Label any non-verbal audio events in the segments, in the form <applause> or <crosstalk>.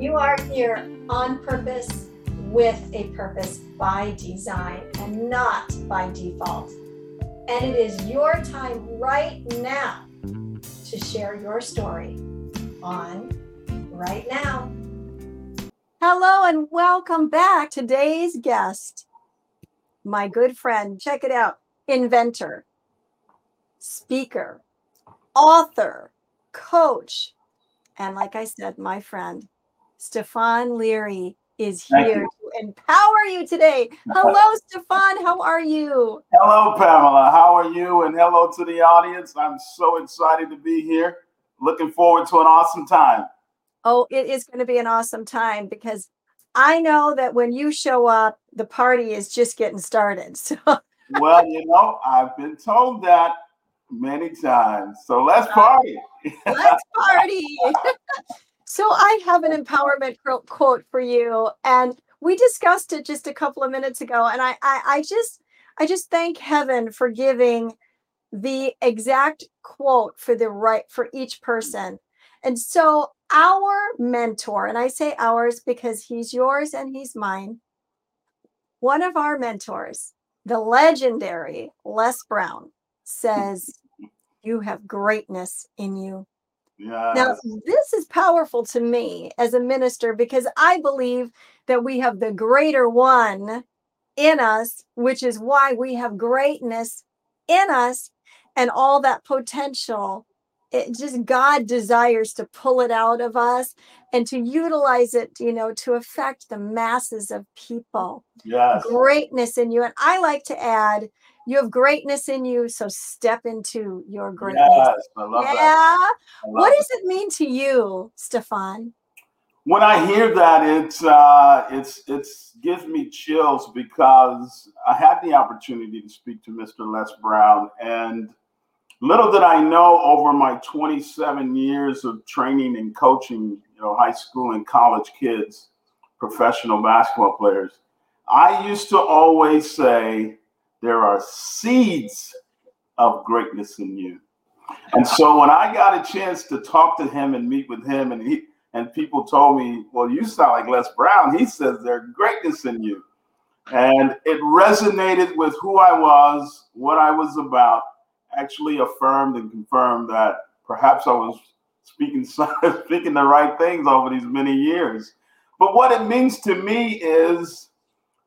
You are here on purpose with a purpose by design and not by default. And it is your time right now to share your story on Right Now. Hello and welcome back. Today's guest, my good friend, check it out, inventor, speaker, author, coach, and like I said, my friend, Stephon Leary is here to empower you today. Hello, Stephon. How are you? Hello, Pamela. How are you? And hello to the audience. I'm so excited to be here. Looking forward to an awesome time. Oh, it is going to be an awesome time because I know that when you show up, the party is just getting started. <laughs> So well, you know, I've been told that many times. So let's party. let's <laughs> party. <laughs> so I have an empowerment quote for you, and we discussed it just a couple of minutes ago, and I, I, I just, I just thank heaven for giving the exact quote for the right for each person. And so our mentor, and I say ours because he's yours and he's mine, one of our mentors, the legendary Les Brown, says, You have greatness in you. Yes. Now, this is powerful to me as a minister because I believe that we have the greater one in us, which is why we have greatness in us and all that potential it just God desires to pull it out of us and to utilize it, you know, to affect the masses of people. Yes. Greatness in you. And I like to add, you have greatness in you, so step into your greatness. Yes, I love yeah. that. What does it mean to you, Stephon? When I hear that, it's uh, it's it's gives me chills because I had the opportunity to speak to Mr. Les Brown, and Little did I know over my 27 years of training and coaching, you know, high school and college kids, professional basketball players, I used to always say there are seeds of greatness in you. And so when I got a chance to talk to him and meet with him, and he and people told me, "Well, you sound like Les Brown." He says there's greatness in you, and it resonated with who I was, what I was about, actually affirmed and confirmed that perhaps I was speaking <laughs> speaking the right things over these many years. But what it means to me is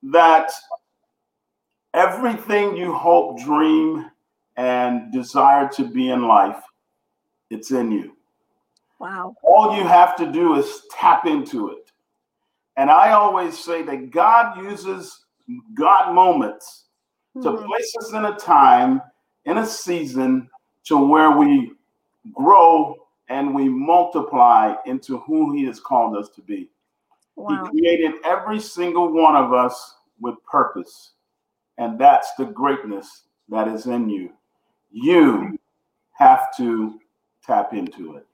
that everything you hope, dream, and desire to be in life, it's in you. Wow. All you have to do is tap into it. And I always say that God uses God moments mm-hmm. to place us in a time in a season to where we grow and we multiply into who he has called us to be. Wow. He created every single one of us with purpose. And that's the greatness that is in you. You have to tap into it.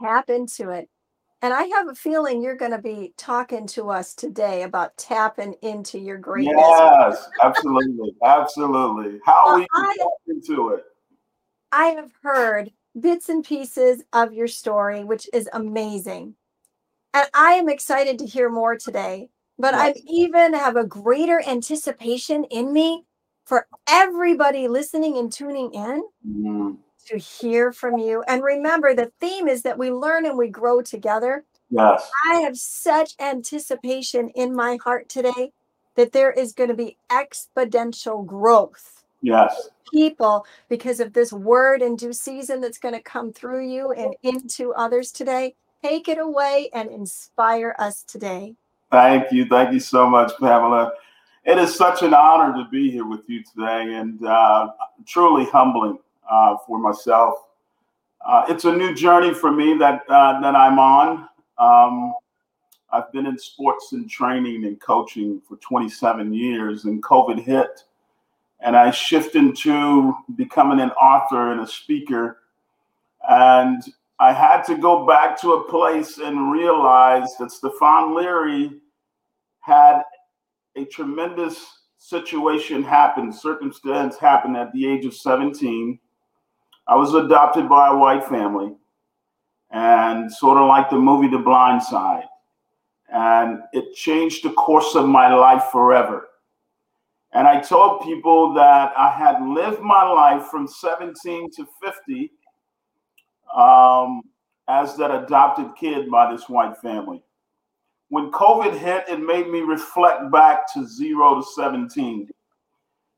Tap into it. And I have a feeling you're going to be talking to us today about tapping into your greatness. Yes, absolutely. absolutely. How well, we tap into it. I have heard bits and pieces of your story, which is amazing. And I am excited to hear more today. But yes. I even have a greater anticipation in me for everybody listening and tuning in. Mm-hmm to hear from you. And remember, the theme is that we learn and we grow together. Yes. I have such anticipation in my heart today that there is going to be exponential growth. Yes. People, because of this word in due season that's going to come through you and into others today. Take it away and inspire us today. Thank you. Thank you so much, Pamela. It is such an honor to be here with you today and uh, truly humbling uh, for myself. Uh, it's a new journey for me that uh, that I'm on. Um, I've been in sports and training and coaching for 27 years, and COVID hit, and I shifted into becoming an author and a speaker. And I had to go back to a place and realize that Stephon Leary had a tremendous situation happen, circumstance happen at the age of 17 I was adopted by a white family, and sort of like the movie The Blind Side, and it changed the course of my life forever. And I told people that I had lived my life from 17 to 50 um, as that adopted kid by this white family. When COVID hit, it made me reflect back to zero to 17.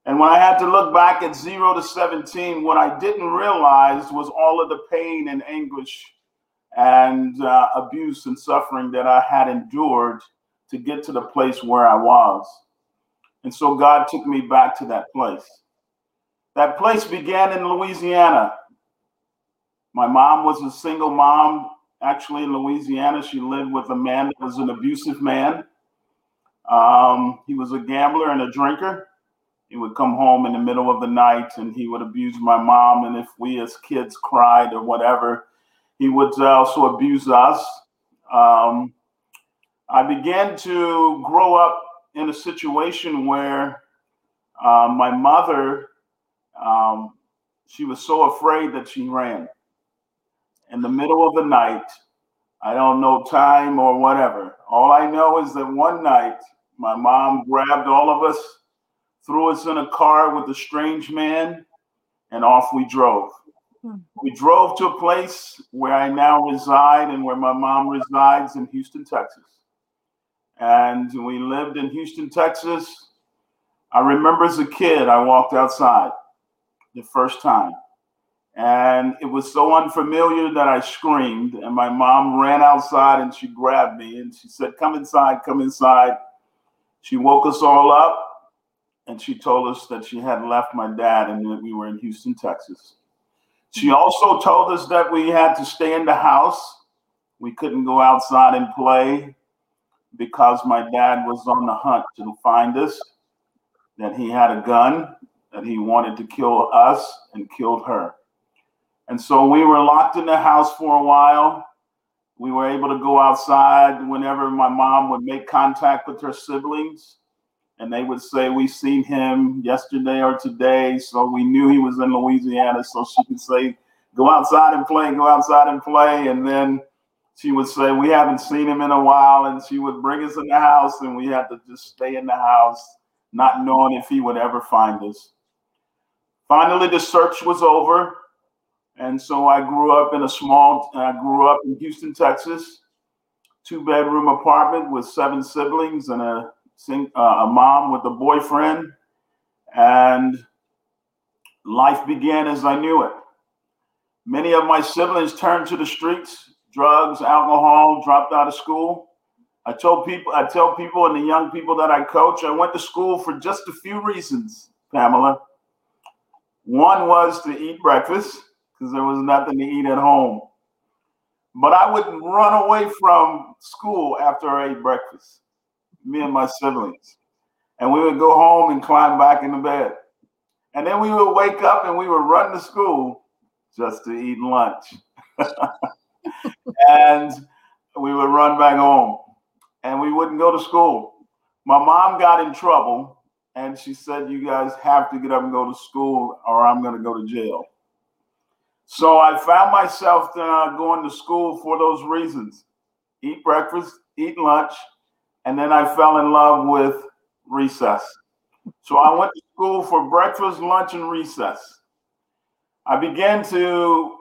And when I had to look back at zero to 17, what I didn't realize was all of the pain and anguish and uh, abuse and suffering that I had endured to get to the place where I was. And so God took me back to that place. That place began in Louisiana. My mom was a single mom, actually in Louisiana. She lived with a man that was an abusive man. Um, he was a gambler and a drinker. He would come home in the middle of the night and he would abuse my mom. And if we as kids cried or whatever, he would also abuse us. Um, I began to grow up in a situation where uh, my mother, um, she was so afraid that she ran. In the middle of the night, I don't know time or whatever. All I know is that one night, my mom grabbed all of us, threw us in a car with a strange man, and off we drove. Hmm. We drove to a place where I now reside and where my mom resides in Houston, Texas. And we lived in Houston, Texas. I remember as a kid, I walked outside the first time. And it was so unfamiliar that I screamed. And my mom ran outside and she grabbed me and she said, Come inside, come inside. She woke us all up and she told us that she had left my dad and that we were in Houston, Texas. She mm-hmm. also told us that we had to stay in the house. We couldn't go outside and play because my dad was on the hunt to find us, that he had a gun, that he wanted to kill us and killed her. And so we were locked in the house for a while. We were able to go outside whenever my mom would make contact with her siblings and they would say, We seen him yesterday or today. So we knew he was in Louisiana. So she could say, Go outside and play, go outside and play. And then she would say, We haven't seen him in a while. And she would bring us in the house, and we had to just stay in the house, not knowing if he would ever find us. Finally, the search was over. And so I grew up in a small, I grew up in Houston, Texas, two bedroom apartment with seven siblings and a uh, a mom with a boyfriend, and life began as I knew it. Many of my siblings turned to the streets, drugs, alcohol, dropped out of school. I told people, I tell people and the young people that I coach, I went to school for just a few reasons, Pamela. One was to eat breakfast because there was nothing to eat at home. But I wouldn't run away from school after I ate breakfast me and my siblings. And we would go home and climb back into bed. And then we would wake up and we would run to school just to eat lunch. <laughs> and we would run back home and we wouldn't go to school. My mom got in trouble and she said, You guys have to get up and go to school or I'm going to go to jail. So I found myself uh, going to school for those reasons eat breakfast, eat lunch, and then I fell in love with recess. So I went to school for breakfast, lunch, and recess. I began to,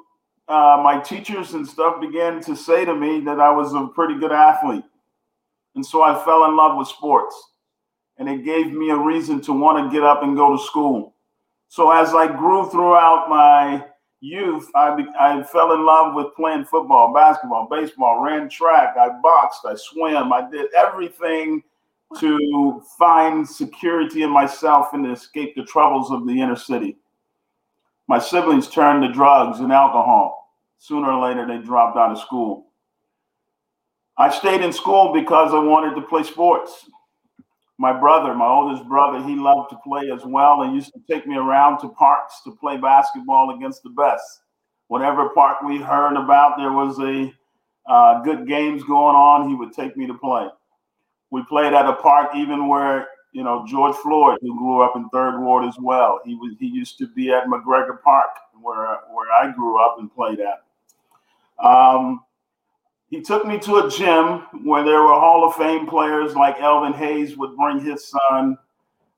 uh, my teachers and stuff began to say to me that I was a pretty good athlete. And so I fell in love with sports. And it gave me a reason to want to get up and go to school. So as I grew throughout my youth, I, I fell in love with playing football, basketball, baseball, ran track, I boxed, I swam, I did everything to find security in myself and to escape the troubles of the inner city. My siblings turned to drugs and alcohol. Sooner or later, they dropped out of school. I stayed in school because I wanted to play sports my brother, my oldest brother, he loved to play as well and used to take me around to parks to play basketball against the best. Whatever park we heard about, there was a uh, good games going on, he would take me to play. We played at a park even where you know George Floyd, who grew up in Third Ward as well. He was he used to be at MacGregor Park, where where I grew up and played at. Um, he took me to a gym where there were Hall of Fame players like Elvin Hayes would bring his son,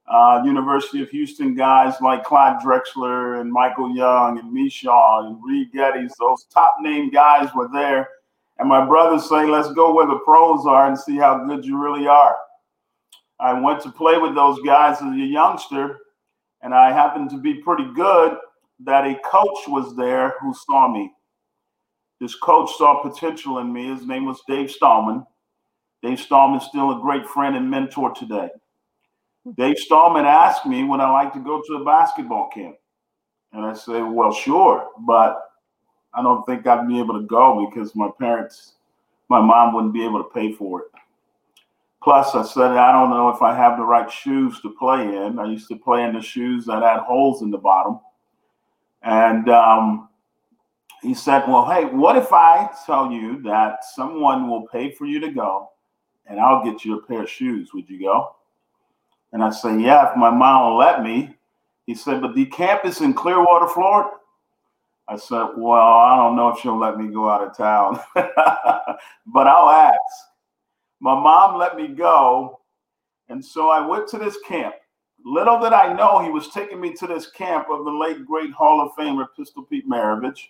uh, University of Houston guys like Clyde Drexler and Michael Young and Michal and Reid Gettys. Those top name guys were there. And my brother say, let's go where the pros are and see how good you really are. I went to play with those guys as a youngster, and I happened to be pretty good that a coach was there who saw me this coach saw potential in me. His name was Dave Stallman. Dave Stallman is still a great friend and mentor today. Dave Stallman asked me would I like to go to a basketball camp. And I said, well, sure, but I don't think I'd be able to go because my parents, my mom wouldn't be able to pay for it. Plus, I said, I don't know if I have the right shoes to play in. I used to play in the shoes that had holes in the bottom. And um, he said, Well, hey, what if I tell you that someone will pay for you to go and I'll get you a pair of shoes? Would you go? And I said, Yeah, if my mom will let me. He said, But the campus in Clearwater, Florida? I said, Well, I don't know if she'll let me go out of town, <laughs> but I'll ask. My mom let me go. And so I went to this camp. Little did I know he was taking me to this camp of the late, great Hall of Famer, Pistol Pete Maravich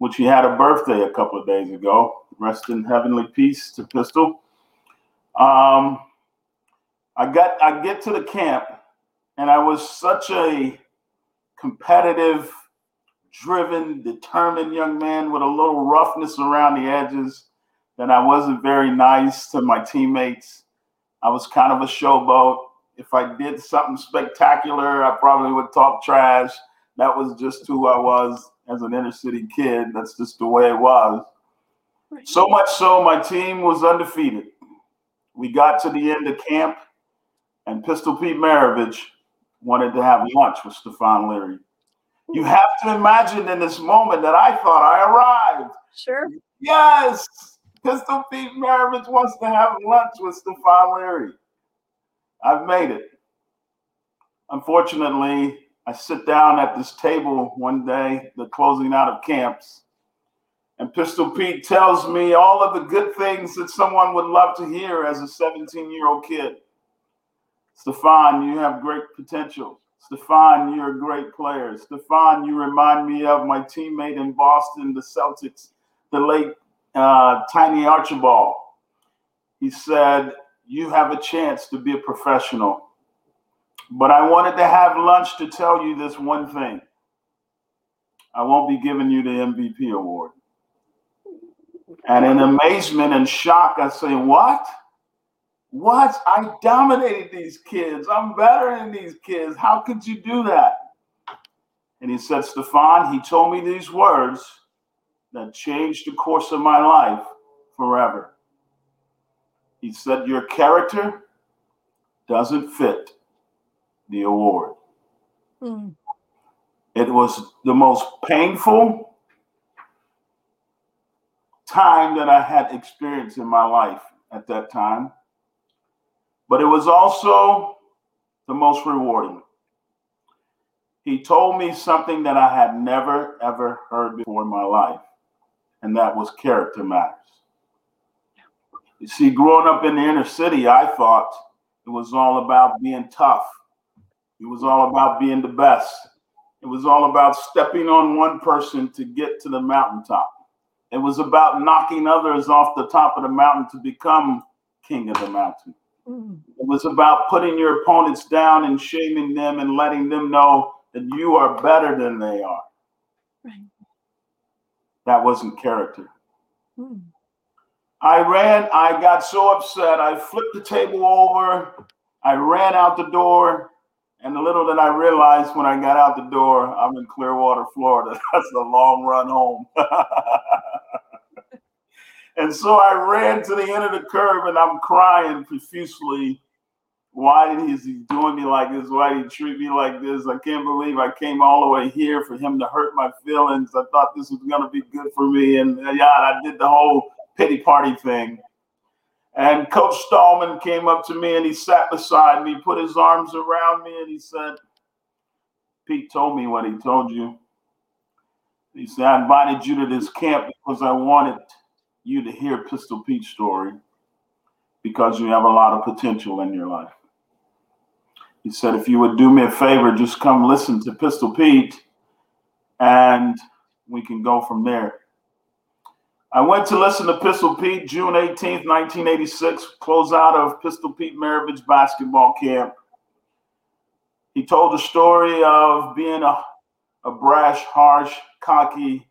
which he had a birthday a couple of days ago. Rest in heavenly peace to Pistol. Um, I got I get to the camp, and I was such a competitive, driven, determined young man with a little roughness around the edges that I wasn't very nice to my teammates. I was kind of a showboat. If I did something spectacular, I probably would talk trash. That was just who I was as an inner city kid. That's just the way it was. So much so, my team was undefeated. We got to the end of camp, and Pistol Pete Maravich wanted to have lunch with Stephon Leary. You have to imagine in this moment that I thought I arrived. Sure. Yes, Pistol Pete Maravich wants to have lunch with Stephon Leary. I've made it. Unfortunately, I sit down at this table one day, the closing out of camps, and Pistol Pete tells me all of the good things that someone would love to hear as a 17 year old kid. Stephon, you have great potential. Stephon, you're a great player. Stephon, you remind me of my teammate in Boston, the Celtics, the late uh, Tiny Archibald. He said, You have a chance to be a professional. But I wanted to have lunch to tell you this one thing. I won't be giving you the MVP award. And in amazement and shock, I say, What? What? I dominated these kids. I'm better than these kids. How could you do that? And he said, Stephon, he told me these words that changed the course of my life forever. He said, Your character doesn't fit the award. Mm. It was the most painful time that I had experienced in my life at that time, but it was also the most rewarding. He told me something that I had never, ever heard before in my life, and that was character matters. You see, growing up in the inner city, I thought it was all about being tough it was all about being the best. It was all about stepping on one person to get to the mountaintop. It was about knocking others off the top of the mountain to become king of the mountain. Mm. It was about putting your opponents down and shaming them and letting them know that you are better than they are. Right. That wasn't character. Mm. I ran, I got so upset, I flipped the table over, I ran out the door, and the little that I realized when I got out the door, I'm in Clearwater, Florida. <laughs> That's a long run home. <laughs> and so I ran to the end of the curb and I'm crying profusely. Why did he, is he doing me like this? Why did he treat me like this? I can't believe I came all the way here for him to hurt my feelings. I thought this was going to be good for me. And uh, yeah, I did the whole pity party thing. And Coach Stallman came up to me and he sat beside me, put his arms around me, and he said, Pete told me what he told you. He said, I invited you to this camp because I wanted you to hear Pistol Pete's story because you have a lot of potential in your life. He said, if you would do me a favor, just come listen to Pistol Pete and we can go from there. I went to listen to Pistol Pete June 18th, 1986, close out of Pistol Pete Maravich basketball camp. He told the story of being a, a brash, harsh, cocky,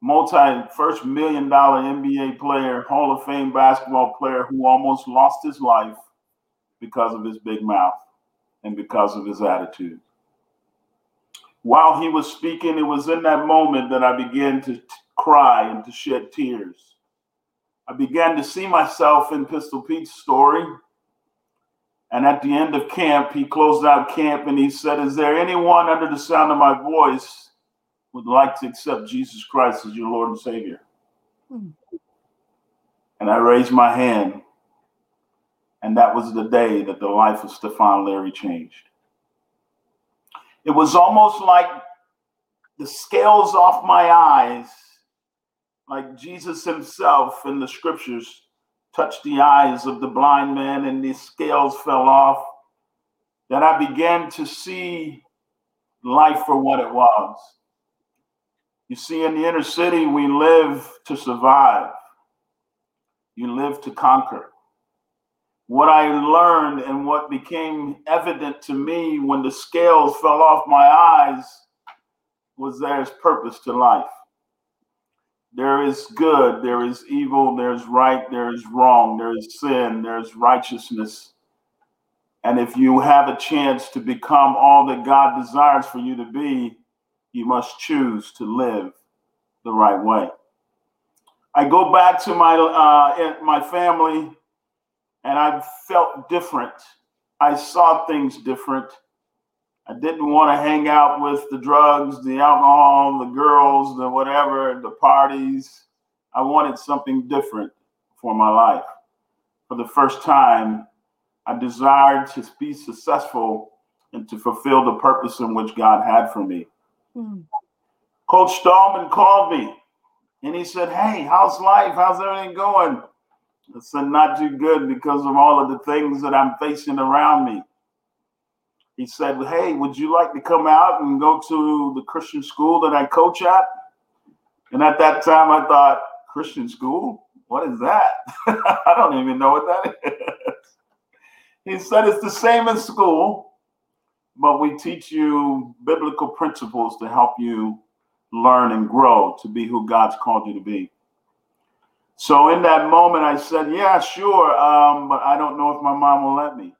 multi first million dollar NBA player, Hall of Fame basketball player who almost lost his life because of his big mouth and because of his attitude. While he was speaking, it was in that moment that I began to cry and to shed tears. I began to see myself in Pistol Pete's story. And at the end of camp, he closed out camp and he said, Is there anyone under the sound of my voice would like to accept Jesus Christ as your Lord and Savior? Hmm. And I raised my hand. And that was the day that the life of Stephon Leary changed. It was almost like the scales off my eyes like Jesus himself in the scriptures touched the eyes of the blind man and the scales fell off, that I began to see life for what it was. You see, in the inner city, we live to survive, you live to conquer. What I learned and what became evident to me when the scales fell off my eyes was there's purpose to life. There is good, there is evil, there's right, there is wrong, there is sin, there's righteousness. And if you have a chance to become all that God desires for you to be, you must choose to live the right way. I go back to my uh, my family, and I felt different. I saw things different. I didn't want to hang out with the drugs, the alcohol, the girls, the whatever, the parties. I wanted something different for my life. For the first time, I desired to be successful and to fulfill the purpose in which God had for me. Mm. Coach Stallman called me and he said, Hey, how's life? How's everything going? I said, Not too good because of all of the things that I'm facing around me he said, Hey, would you like to come out and go to the Christian school that I coach at? And at that time, I thought, Christian school? What is that? <laughs> I don't even know what that is. <laughs> He said, It's the same as school, but we teach you biblical principles to help you learn and grow to be who God's called you to be. So in that moment, I said, Yeah, sure, um, but I don't know if my mom will let me.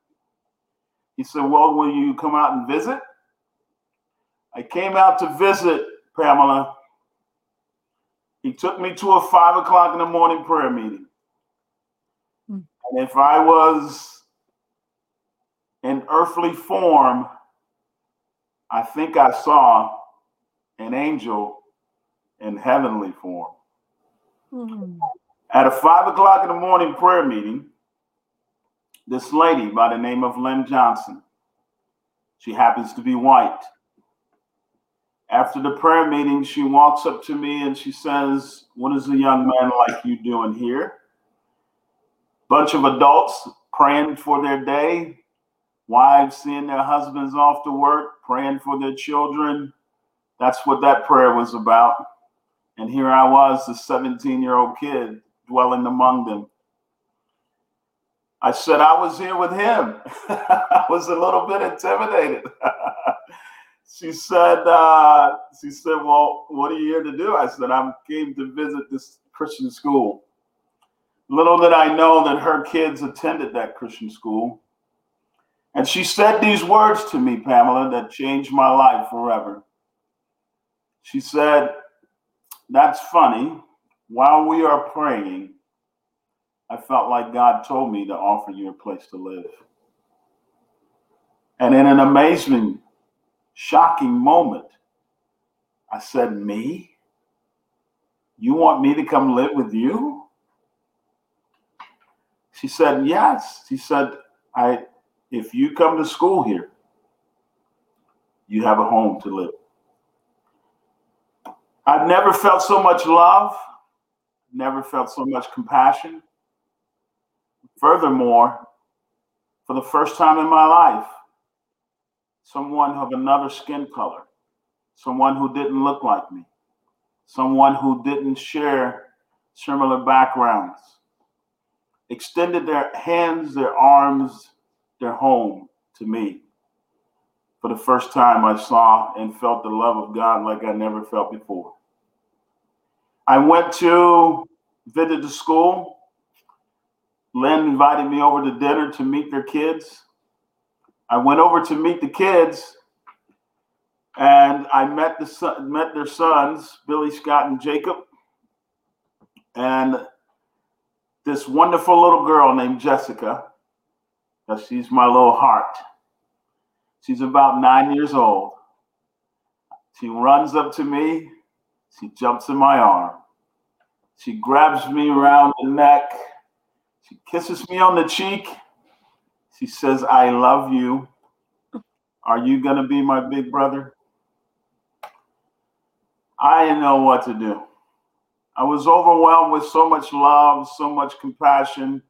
He said, Well, will you come out and visit? I came out to visit Pamela. He took me to a five o'clock in the morning prayer meeting. Hmm. And if I was in earthly form, I think I saw an angel in heavenly form. Mm-hmm. At a five o'clock in the morning prayer meeting, this lady by the name of Lynn Johnson. She happens to be white. After the prayer meeting, she walks up to me and she says, What is a young man like you doing here? Bunch of adults praying for their day, wives seeing their husbands off to work, praying for their children. That's what that prayer was about. And here I was, the 17 year old kid dwelling among them. I said I was here with him. <laughs> I was a little bit intimidated. <laughs> she said, uh, she said, well, what are you here to do? I said, I came to visit this Christian school. Little did I know that her kids attended that Christian school. And she said these words to me, Pamela, that changed my life forever. She said, That's funny. While we are praying, I felt like God told me to offer you a place to live. And in an amazing, shocking moment, I said, Me? You want me to come live with you? She said, Yes. She said, I if you come to school here, you have a home to live. I've never felt so much love never felt so much compassion. Furthermore, for the first time in my life, someone of another skin color, someone who didn't look like me, someone who didn't share similar backgrounds, extended their hands, their arms, their home to me. For the first time, I saw and felt the love of God like I never felt before. I went to visit the school. Lynn invited me over to dinner to meet their kids. I went over to meet the kids, and I met the son, met their sons, Billy Scott and Jacob, and this wonderful little girl named Jessica. She's my little heart. She's about nine years old. She runs up to me. She jumps in my arm. She grabs me around the neck. She kisses me on the cheek. She says, I love you. Are you going to be my big brother? I didn't know what to do. I was overwhelmed with so much love, so much compassion.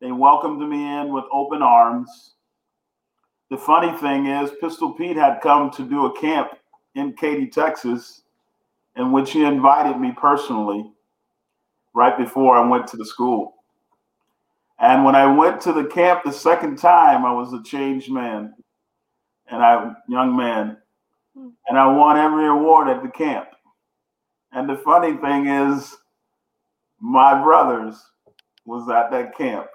They welcomed me in with open arms. The funny thing is, Pistol Pete had come to do a camp in Katy, Texas, in which he invited me personally right before I went to the school. And when I went to the camp the second time, I was a changed man and I young man. And I won every award at the camp. And the funny thing is, my brothers was at that camp.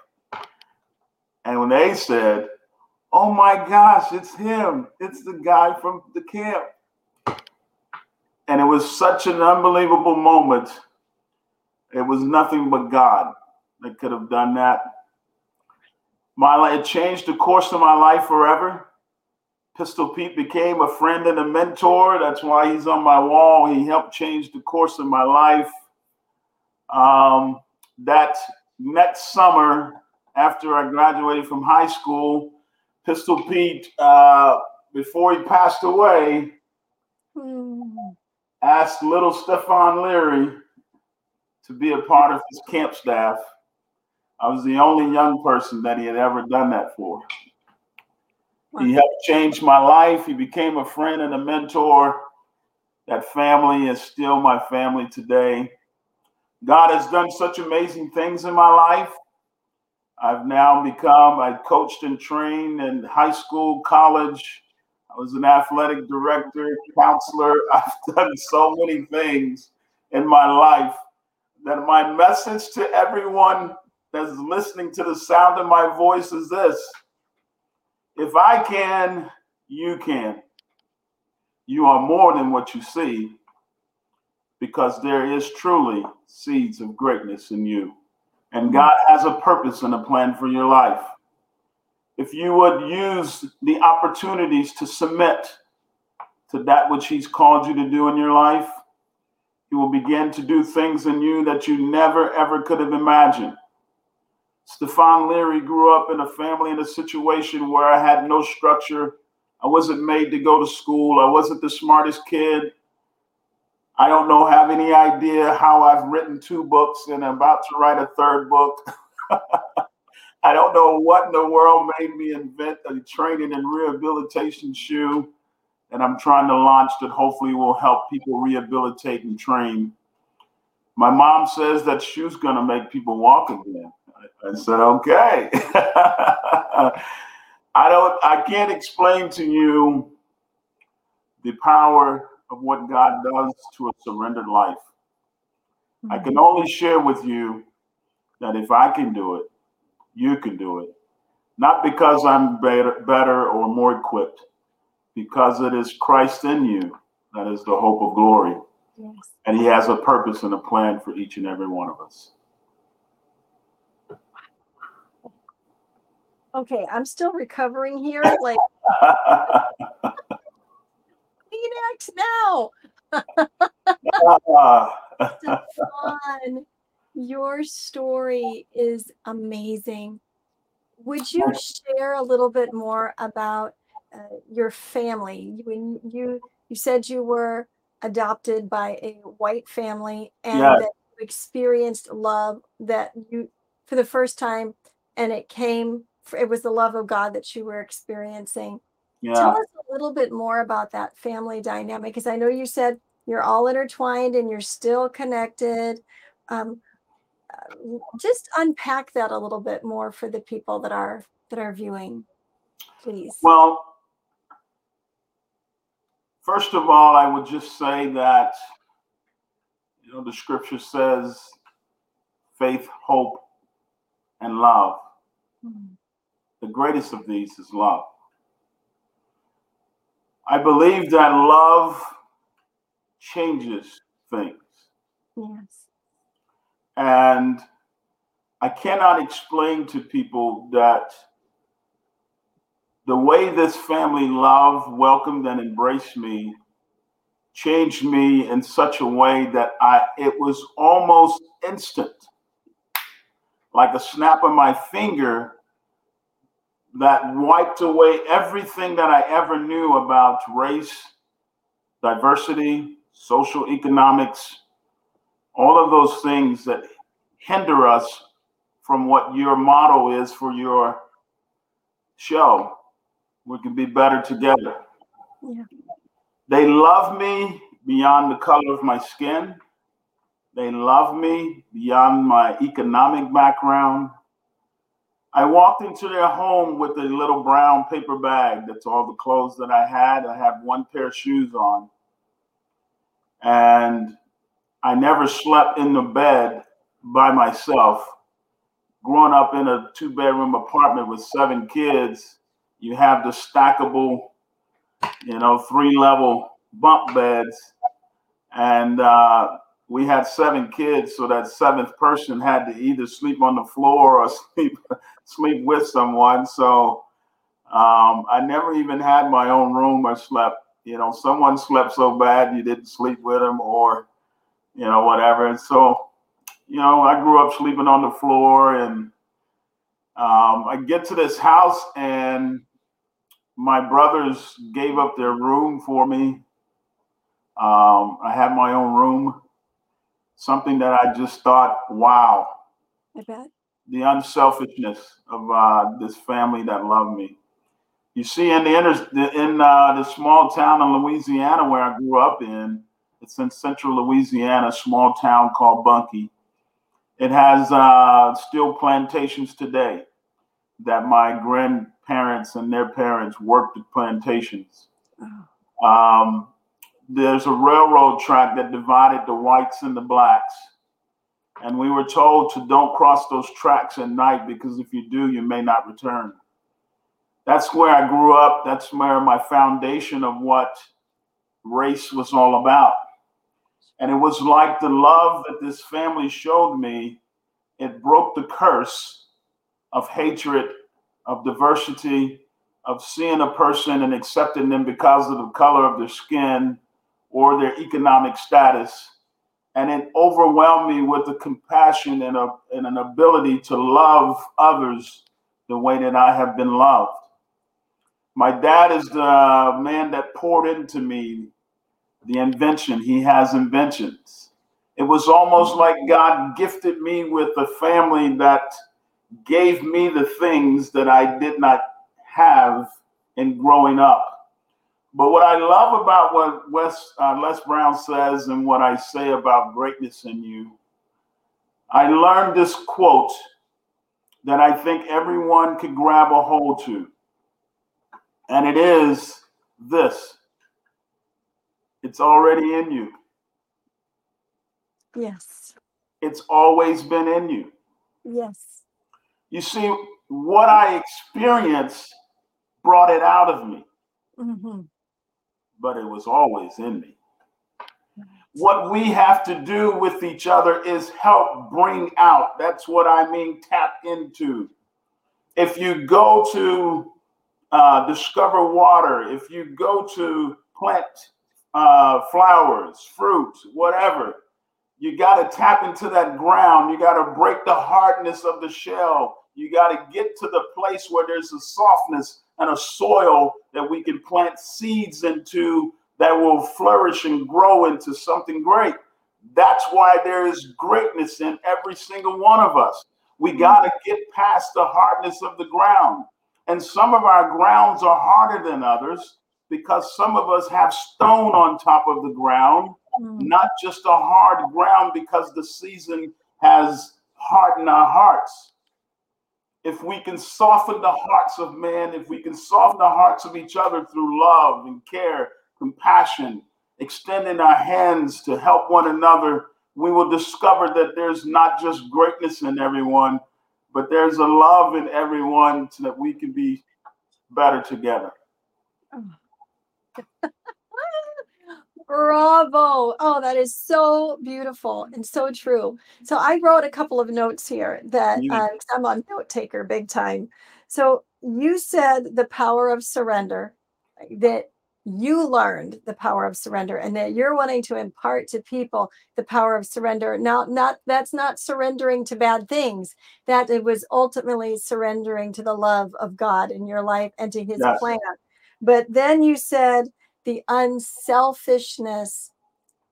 And when they said, Oh my gosh, it's him. It's the guy from the camp. And it was such an unbelievable moment. It was nothing but God that could have done that. My it changed the course of my life forever. Pistol Pete became a friend and a mentor. That's why he's on my wall. He helped change the course of my life. Um, that next summer, after I graduated from high school, Pistol Pete, uh, before he passed away, hmm. asked little Stephon Leary to be a part of his camp staff. I was the only young person that he had ever done that for. He helped change my life. He became a friend and a mentor. That family is still my family today. God has done such amazing things in my life. I've now become, I coached and trained in high school, college. I was an athletic director, counselor. <laughs> I've done so many things in my life that my message to everyone that's listening to the sound of my voice is this if I can, you can. You are more than what you see because there is truly seeds of greatness in you. And God has a purpose and a plan for your life. If you would use the opportunities to submit to that which He's called you to do in your life, He will begin to do things in you that you never, ever could have imagined. Stephon Leary grew up in a family in a situation where I had no structure. I wasn't made to go to school. I wasn't the smartest kid. I don't know, have any idea how I've written two books and I'm about to write a third book. <laughs> I don't know what in the world made me invent a training and rehabilitation shoe. And I'm trying to launch that hopefully will help people rehabilitate and train. My mom says that shoe's going to make people walk again. I said, okay. <laughs> I don't, I can't explain to you the power of what God does to a surrendered life. Mm-hmm. I can only share with you that if I can do it, you can do it. Not because I'm better, better or more equipped, because it is Christ in you that is the hope of glory. Yes. And he has a purpose and a plan for each and every one of us. Okay, I'm still recovering here. <laughs> Like Phoenix now. <laughs> Stephon, your story is amazing. Would you share a little bit more about uh, your family? When you you said you were adopted by a white family and that you experienced love that you for the first time and it came it was the love of God that you were experiencing. Yeah. Tell us a little bit more about that family dynamic because I know you said you're all intertwined and you're still connected. Um, uh, just unpack that a little bit more for the people that are that are viewing, please. Well, first of all, I would just say that you know the scripture says faith, hope, and love. Mm-hmm. The greatest of these is love. I believe that love changes things. Yes. And I cannot explain to people that the way this family loved, welcomed, and embraced me changed me in such a way that I it was almost instant. Like a snap of my finger that wiped away everything that I ever knew about race, diversity, social economics, all of those things that hinder us from what your motto is for your show. We can be better together. Yeah. They love me beyond the color of my skin. They love me beyond my economic background. I walked into their home with a little brown paper bag. That's all the clothes that I had. I had one pair of shoes on. And I never slept in the bed by myself. Growing up in a two bedroom apartment with seven kids, you have the stackable, you know, three level bunk beds. And uh, we had seven kids, so that seventh person had to either sleep on the floor or <laughs> sleep sleep with someone. So um, I never even had my own room or slept. You know, someone slept so bad you didn't sleep with them, or you know whatever. And so, you know, I grew up sleeping on the floor, and um, I get to this house, and my brothers gave up their room for me. Um, I had my own room something that I just thought, wow. I bet. The unselfishness of uh, this family that loved me. You see, in the inner, in uh, the small town in Louisiana where I grew up in, it's in central Louisiana, a small town called Bunkie. It has uh, still plantations today that my grandparents and their parents worked at plantations. Oh. Um, there's a railroad track that divided the whites and the blacks. And we were told to don't cross those tracks at night because if you do, you may not return. That's where I grew up. That's where my foundation of what race was all about. And it was like the love that this family showed me, it broke the curse of hatred, of diversity, of seeing a person and accepting them because of the color of their skin or their economic status. And it overwhelmed me with the compassion and, a, and an ability to love others the way that I have been loved. My dad is the man that poured into me the invention. He has inventions. It was almost like God gifted me with a family that gave me the things that I did not have in growing up. But what I love about what Wes, uh, Les Brown says and what I say about greatness in you, I learned this quote that I think everyone could grab a hold to. And it is this it's already in you. Yes. It's always been in you. Yes. You see, what I experienced brought it out of me. Mm-hmm but it was always in me. What we have to do with each other is help bring out. That's what I mean, tap into. If you go to uh, discover water, if you go to plant uh, flowers, fruits, whatever, you got to tap into that ground. You got to break the hardness of the shell. You got to get to the place where there's a softness and a soil that we can plant seeds into that will flourish and grow into something great. That's why there is greatness in every single one of us. We got to get past the hardness of the ground. And some of our grounds are harder than others because some of us have stone on top of the ground, mm. not just a hard ground because the season has hardened our hearts. If we can soften the hearts of men, if we can soften the hearts of each other through love and care, compassion, extending our hands to help one another, we will discover that there's not just greatness in everyone, but there's a love in everyone so that we can be better together. Oh. <laughs> Bravo. Oh, that is so beautiful and so true. So I wrote a couple of notes here that uh, I'm a note taker big time. So you said the power of surrender, that you learned the power of surrender and that you're wanting to impart to people the power of surrender now not that's not surrendering to bad things that it was ultimately surrendering to the love of god in your life and to his yes. plan but then you said the unselfishness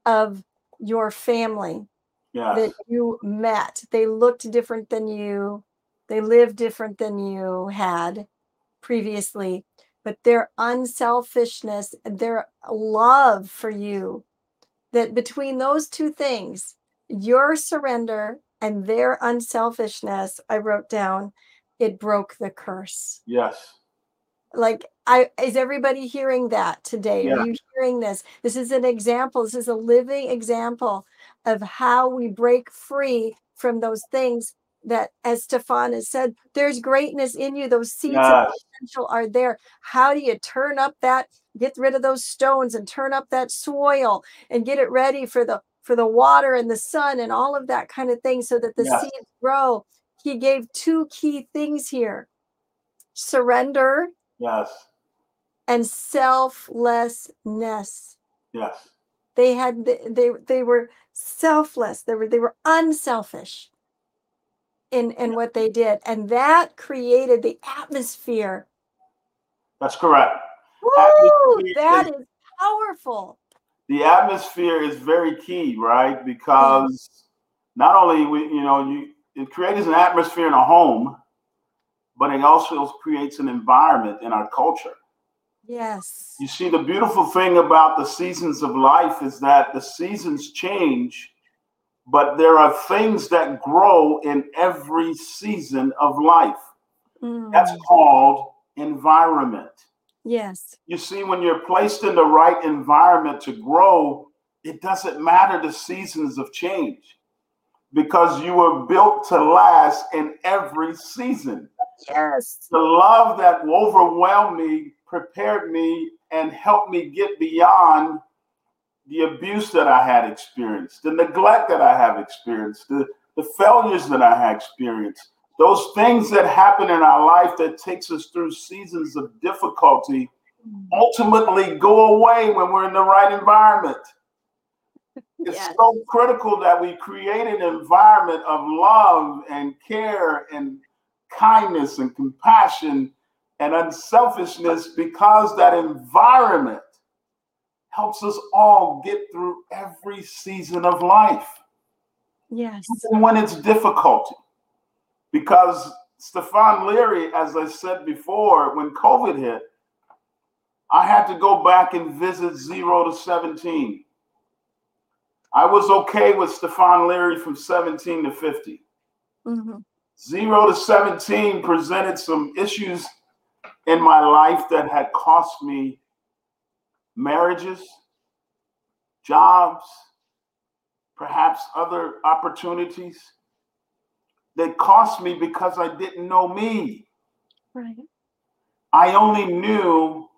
of your family yes. that you met they looked different than you they lived different than you had previously but their unselfishness, their love for you, that between those two things, your surrender and their unselfishness, I wrote down, it broke the curse. Yes. Like I is everybody hearing that today? Yeah. Are you hearing this? This is an example. This is a living example of how we break free from those things that as Stephon has said, there's greatness in you. Those seeds yes. of potential are there. How do you turn up that, get rid of those stones and turn up that soil and get it ready for the for the water and the sun and all of that kind of thing so that the yes. seeds grow. He gave two key things here. Surrender. Yes. And selflessness. Yes. They had they they were selfless. They were they were unselfish in in what they did and that created the atmosphere that's correct Woo, that is, is powerful the atmosphere is very key right because not only we you know you it creates an atmosphere in a home but it also creates an environment in our culture yes you see the beautiful thing about the seasons of life is that the seasons change but there are things that grow in every season of life. Mm. That's called environment. Yes. You see, when you're placed in the right environment to grow, it doesn't matter the seasons of change because you were built to last in every season. Yes. The love that overwhelmed me prepared me and helped me get beyond the abuse that I had experienced, the neglect that I have experienced, the, the failures that I had experienced, those things that happen in our life that takes us through seasons of difficulty ultimately go away when we're in the right environment. <laughs> It's yes. so critical that we create an environment of love and care and kindness and compassion and unselfishness because that environment helps us all get through every season of life. Yes. Even when it's difficult. Because Stephon Leary, as I said before, when COVID hit, I had to go back and visit zero to 17. I was okay with Stephon Leary from 17 to 50. Mm-hmm. Zero to 17 presented some issues in my life that had cost me marriages, jobs, perhaps other opportunities They cost me because I didn't know me. Right. I only knew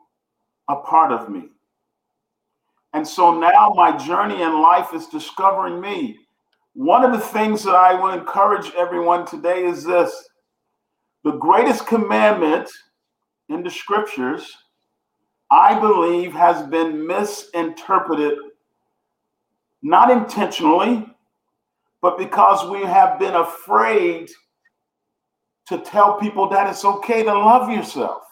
a part of me. And so now my journey in life is discovering me. One of the things that I will encourage everyone today is this the greatest commandment in the scriptures I believe has been misinterpreted, not intentionally, but because we have been afraid to tell people that it's okay to love yourself.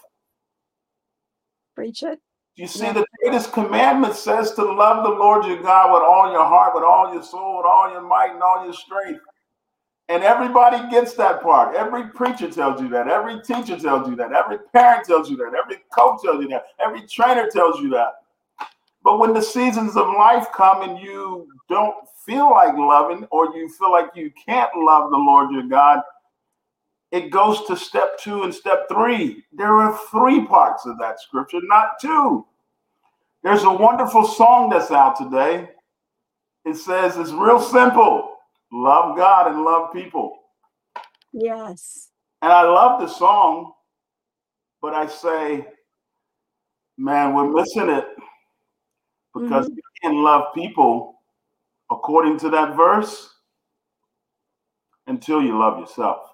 Preach it. You see, yeah. the greatest commandment says to love the Lord your God with all your heart, with all your soul, with all your might, and all your strength. And everybody gets that part. Every preacher tells you that. Every teacher tells you that. Every parent tells you that. Every coach tells you that. Every trainer tells you that. But when the seasons of life come and you don't feel like loving or you feel like you can't love the Lord your God, it goes to step two and step three. There are three parts of that scripture, not two. There's a wonderful song that's out today. It says it's real simple love God and love people. Yes. And I love the song, but I say, man, we're missing it because mm-hmm. you can love people according to that verse until you love yourself.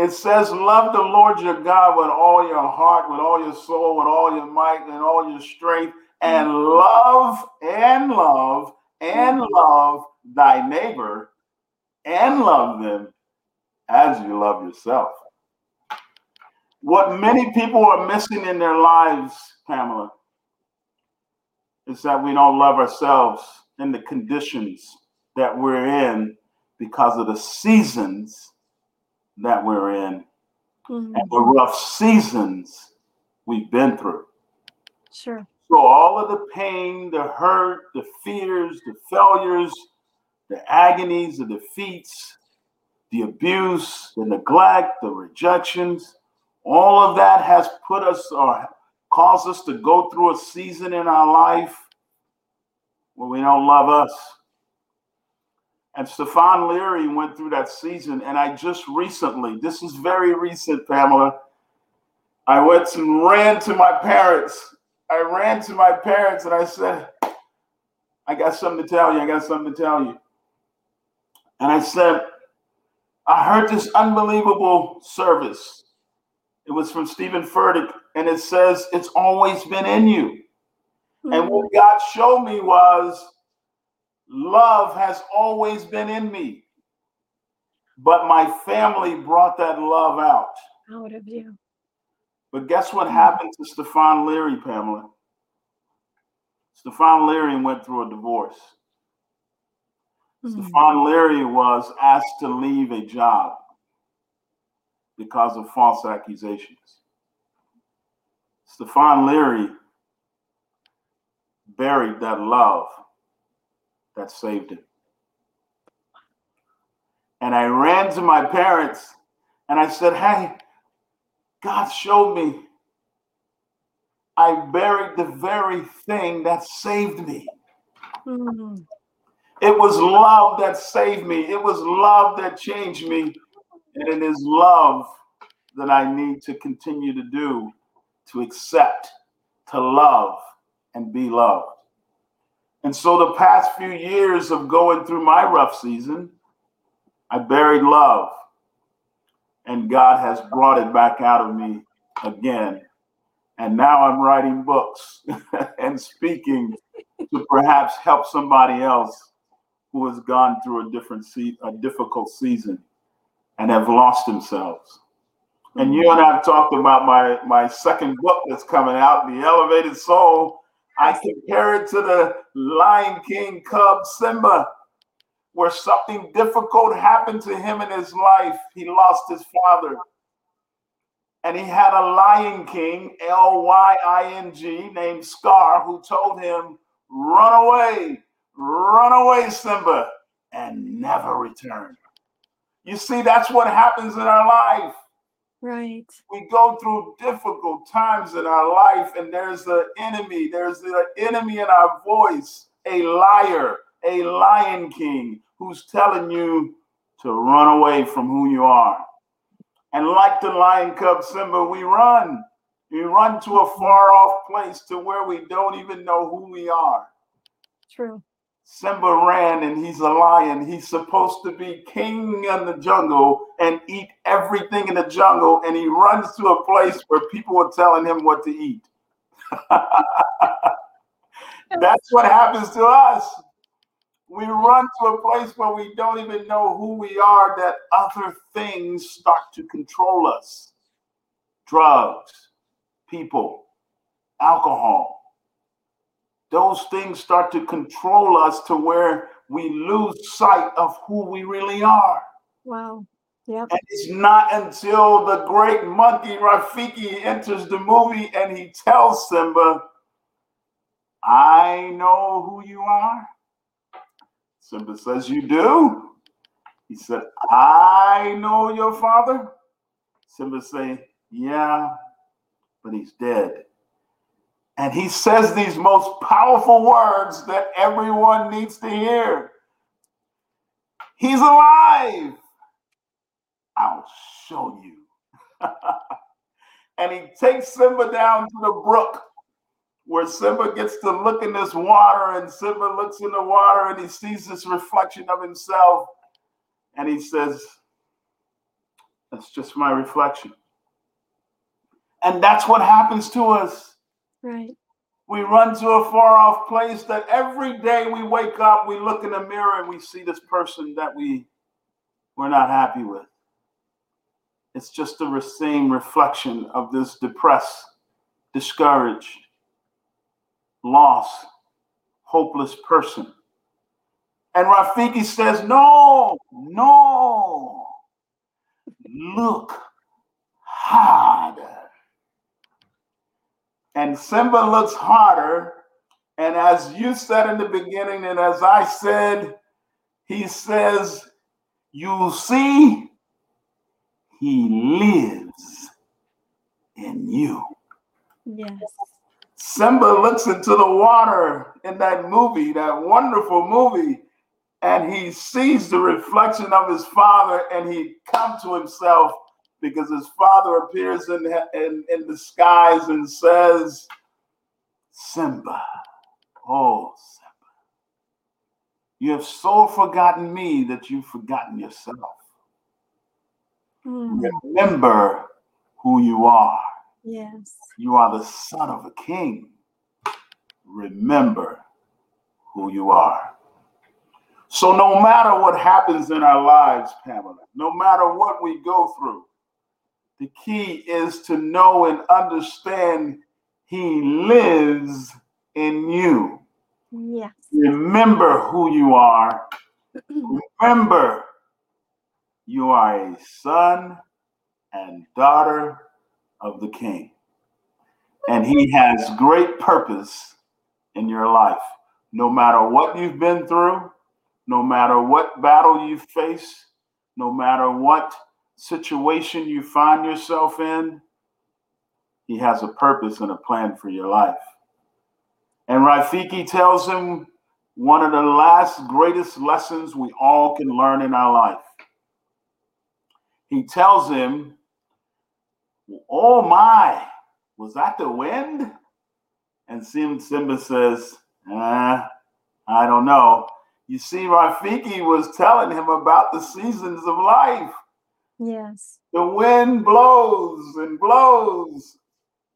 It says, Love the Lord your God with all your heart, with all your soul, with all your might, and all your strength, and mm. love and love and mm. love thy neighbor and love them as you love yourself. What many people are missing in their lives, Pamela, is that we don't love ourselves in the conditions that we're in because of the seasons that we're in mm-hmm. and the rough seasons we've been through. Sure. So, all of the pain, the hurt, the fears, the failures, the agonies, the defeats, the abuse, the neglect, the rejections, all of that has put us or caused us to go through a season in our life where we don't love us. And Stephon Leary went through that season. And I just recently, this is very recent, Pamela, I went and ran to my parents. I ran to my parents and I said, I got something to tell you. I got something to tell you. And I said, I heard this unbelievable service. It was from Stephen Furtick, and it says, It's always been in you. Mm-hmm. And what God showed me was love has always been in me. But my family brought that love out. Out of you. But guess what happened to Stephon Leary, Pamela? Stephon Leary went through a divorce. Mm-hmm. Stephon Leary was asked to leave a job because of false accusations. Stephon Leary buried that love that saved him. And I ran to my parents and I said, Hey, God showed me I buried the very thing that saved me. Mm-hmm. It was love that saved me. It was love that changed me. And it is love that I need to continue to do to accept, to love, and be loved. And so the past few years of going through my rough season, I buried love. And God has brought it back out of me again. And now I'm writing books <laughs> and speaking to perhaps help somebody else who has gone through a different se- a difficult season and have lost themselves. And you and I have talked about my my second book that's coming out, The Elevated Soul. I compare it to the Lion King cub Simba, where something difficult happened to him in his life. He lost his father. And he had a Lion King, L Y I N G, named Scar, who told him, Run away, run away, Simba, and never return. You see, that's what happens in our life. Right. We go through difficult times in our life, and there's the enemy. There's the enemy in our voice, a liar, a lion king who's telling you to run away from who you are. And like the lion cub Simba, we run. We run to a far off place to where we don't even know who we are. True. Simba ran and he's a lion. He's supposed to be king in the jungle and eat everything in the jungle. And he runs to a place where people are telling him what to eat. <laughs> That's what happens to us. We run to a place where we don't even know who we are, that other things start to control us drugs, people, alcohol. Those things start to control us to where we lose sight of who we really are. Wow. Yep. And it's not until the great monkey Rafiki enters the movie and he tells Simba, I know who you are. Simba says, You do? He said, I know your father. Simba say, Yeah, but he's dead. And he says these most powerful words that everyone needs to hear. He's alive. I'll show you. <laughs> and he takes Simba down to the brook where Simba gets to look in this water, and Simba looks in the water and he sees this reflection of himself. And he says, That's just my reflection. And that's what happens to us. Right. We run to a far off place that every day we wake up, we look in the mirror and we see this person that we we're not happy with. It's just the same reflection of this depressed, discouraged, lost, hopeless person. And Rafiki says, No, no, look harder. And Simba looks harder. And as you said in the beginning, and as I said, he says, You see, he lives in you. Yes. Simba looks into the water in that movie, that wonderful movie, and he sees the reflection of his father and he comes to himself because his father appears in, in, in the skies and says, Simba, oh, Simba, you have so forgotten me that you've forgotten yourself. Mm. Remember who you are. Yes. You are the son of a king. Remember who you are. So, no matter what happens in our lives, Pamela, no matter what we go through, the key is to know and understand He lives in you. Yes. Remember who you are. Remember you are a son and daughter of the King. And He has great purpose in your life. No matter what you've been through, no matter what battle you face, no matter what situation you find yourself in, He has a purpose and a plan for your life. And Rafiki tells him one of the last greatest lessons we all can learn in our life. He tells him, Oh my, was that the wind? And Simba says, eh, I don't know. You see, Rafiki was telling him about the seasons of life. Yes. The wind blows and blows.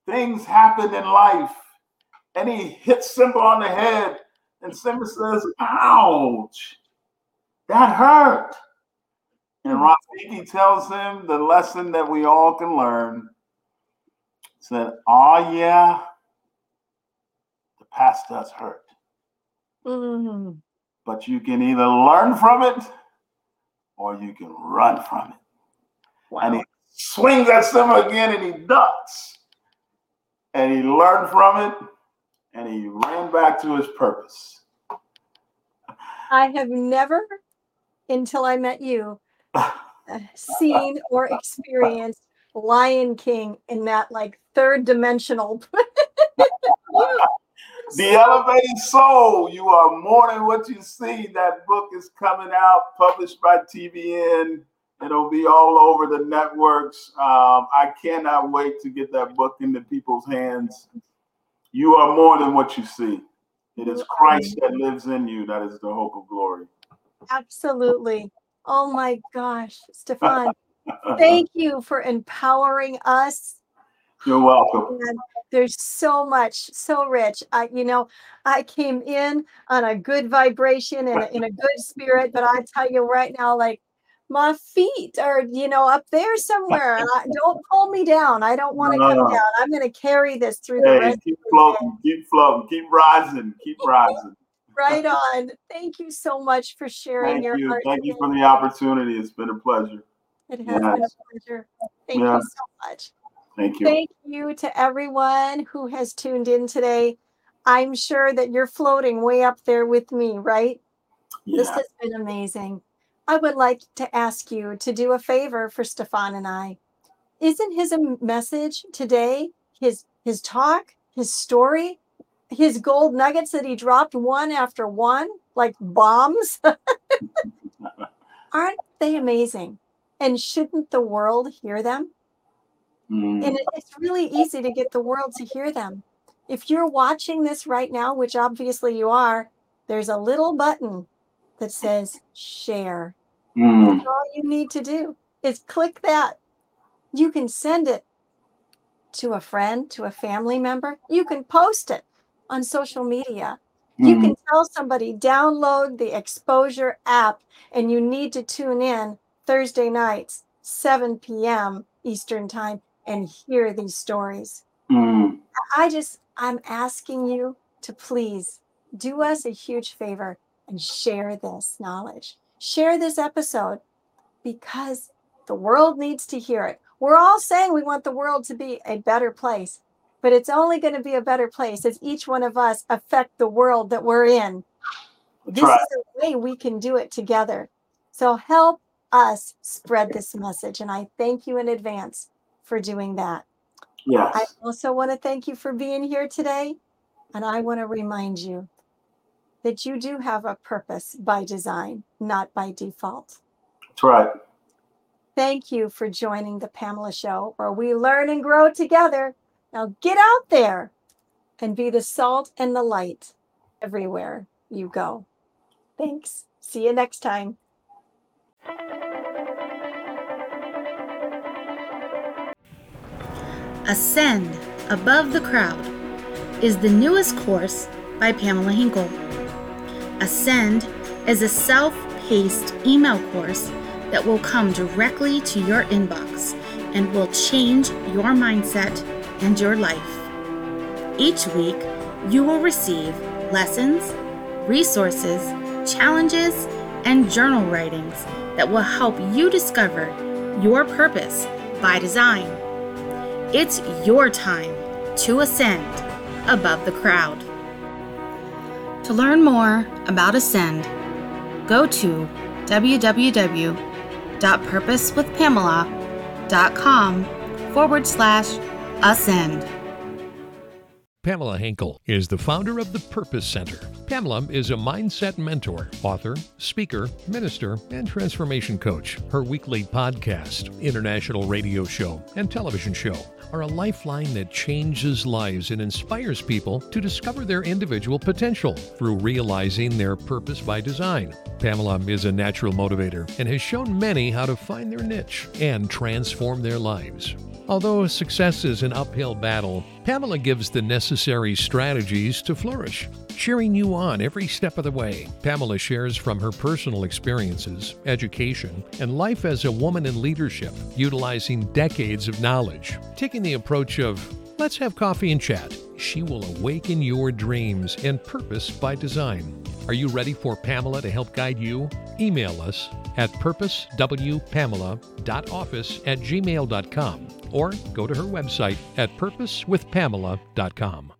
Things happen in life. And he hits Simba on the head. And Simba says, Ouch, that hurt. And Rafiki tells him the lesson that we all can learn. Said, Oh, yeah, the past does hurt. Mm. But you can either learn from it or you can run from it. Wow. And he swings at Simba again and he ducks. And he learned from it and he ran back to his purpose. I have never, until I met you, <laughs> seen or experienced Lion King in that like third dimensional. <laughs> The Elevated Soul, you are more than what you see. That book is coming out, published by TBN. It'll be all over the networks. Um, I cannot wait to get that book into people's hands. You are more than what you see. It is Christ that lives in you. That is the hope of glory. Absolutely. Oh my gosh, Stephon, thank you for empowering us. You're welcome. There's so much, so rich. I, you know, I came in on a good vibration and in a good spirit, but I tell you right now, like my feet are, you know, up there somewhere. And <laughs> I, don't pull me down. I don't want to come No. down. I'm going to carry this through the Hey, rest keep day. floating, keep floating, keep rising, keep <laughs> rising. Right <laughs> on. Thank you so much for sharing Thank your you. heart. Thank you for the opportunity. It's been a pleasure. It has been a pleasure. Thank Yeah. you so much. Thank you. Thank you to everyone who has tuned in today. I'm sure that you're floating way up there with me, right? This has been amazing. I would like to ask you to do a favor for Stephon and I. Isn't his um, message today, his his talk, his story, his gold nuggets that he dropped one after one, like bombs? <laughs> Aren't they amazing? And shouldn't the world hear them? Mm. And it's really easy to get the world to hear them. If you're watching this right now, which obviously you are, there's a little button that says share. Mm. That's all you need to do is click that. You can send it to a friend, to a family member. You can post it on social media. You Mm. can tell somebody download the exposure app and you need to tune in Thursday nights, 7 p.m. Eastern time and hear these stories. Mm. I just, I'm asking you to please do us a huge favor and share this knowledge. Share this episode because the world needs to hear it. We're all saying we want the world to be a better place, but it's only going to be a better place as each one of us affect the world that we're in. This right. is a way we can do it together. So help us spread this message. And I thank you in advance for doing that. Yeah. I also want to thank you for being here today. And I want to remind you that you do have a purpose by design, not by default. That's right. Thank you for joining the Pamela Show, where we learn and grow together. Now get out there and be the salt and the light everywhere you go. Thanks. See you next time. Ascend Above the Crowd is the newest course by Pamela Henkel. Ascend is a self paced email course that will come directly to your inbox and will change your mindset and your life. Each week, you will receive lessons, resources, challenges, and journal writings that will help you discover your purpose by design. It's your time to ascend above the crowd. To learn more about Ascend, go to www.purposewithpamela.com forward slash ascend. Pamela Henkel is the founder of the Purpose Center. Pamela is a mindset mentor, author, speaker, minister, and transformation coach. Her weekly podcast, international radio show, and television show are a lifeline that changes lives and inspires people to discover their individual potential through realizing their purpose by design. Pamela is a natural motivator and has shown many how to find their niche and transform their lives. Although success is an uphill battle, Pamela gives the necessary strategies to flourish, cheering you on every step of the way. Pamela shares from her personal experiences, education, and life as a woman in leadership, utilizing decades of knowledge. Taking the approach of, let's have coffee and chat, she will awaken your dreams and purpose by design. Are you ready for Pamela to help guide you? Email us at purposewpamela.office at gmail.com or go to her website at purposewithpamela.com.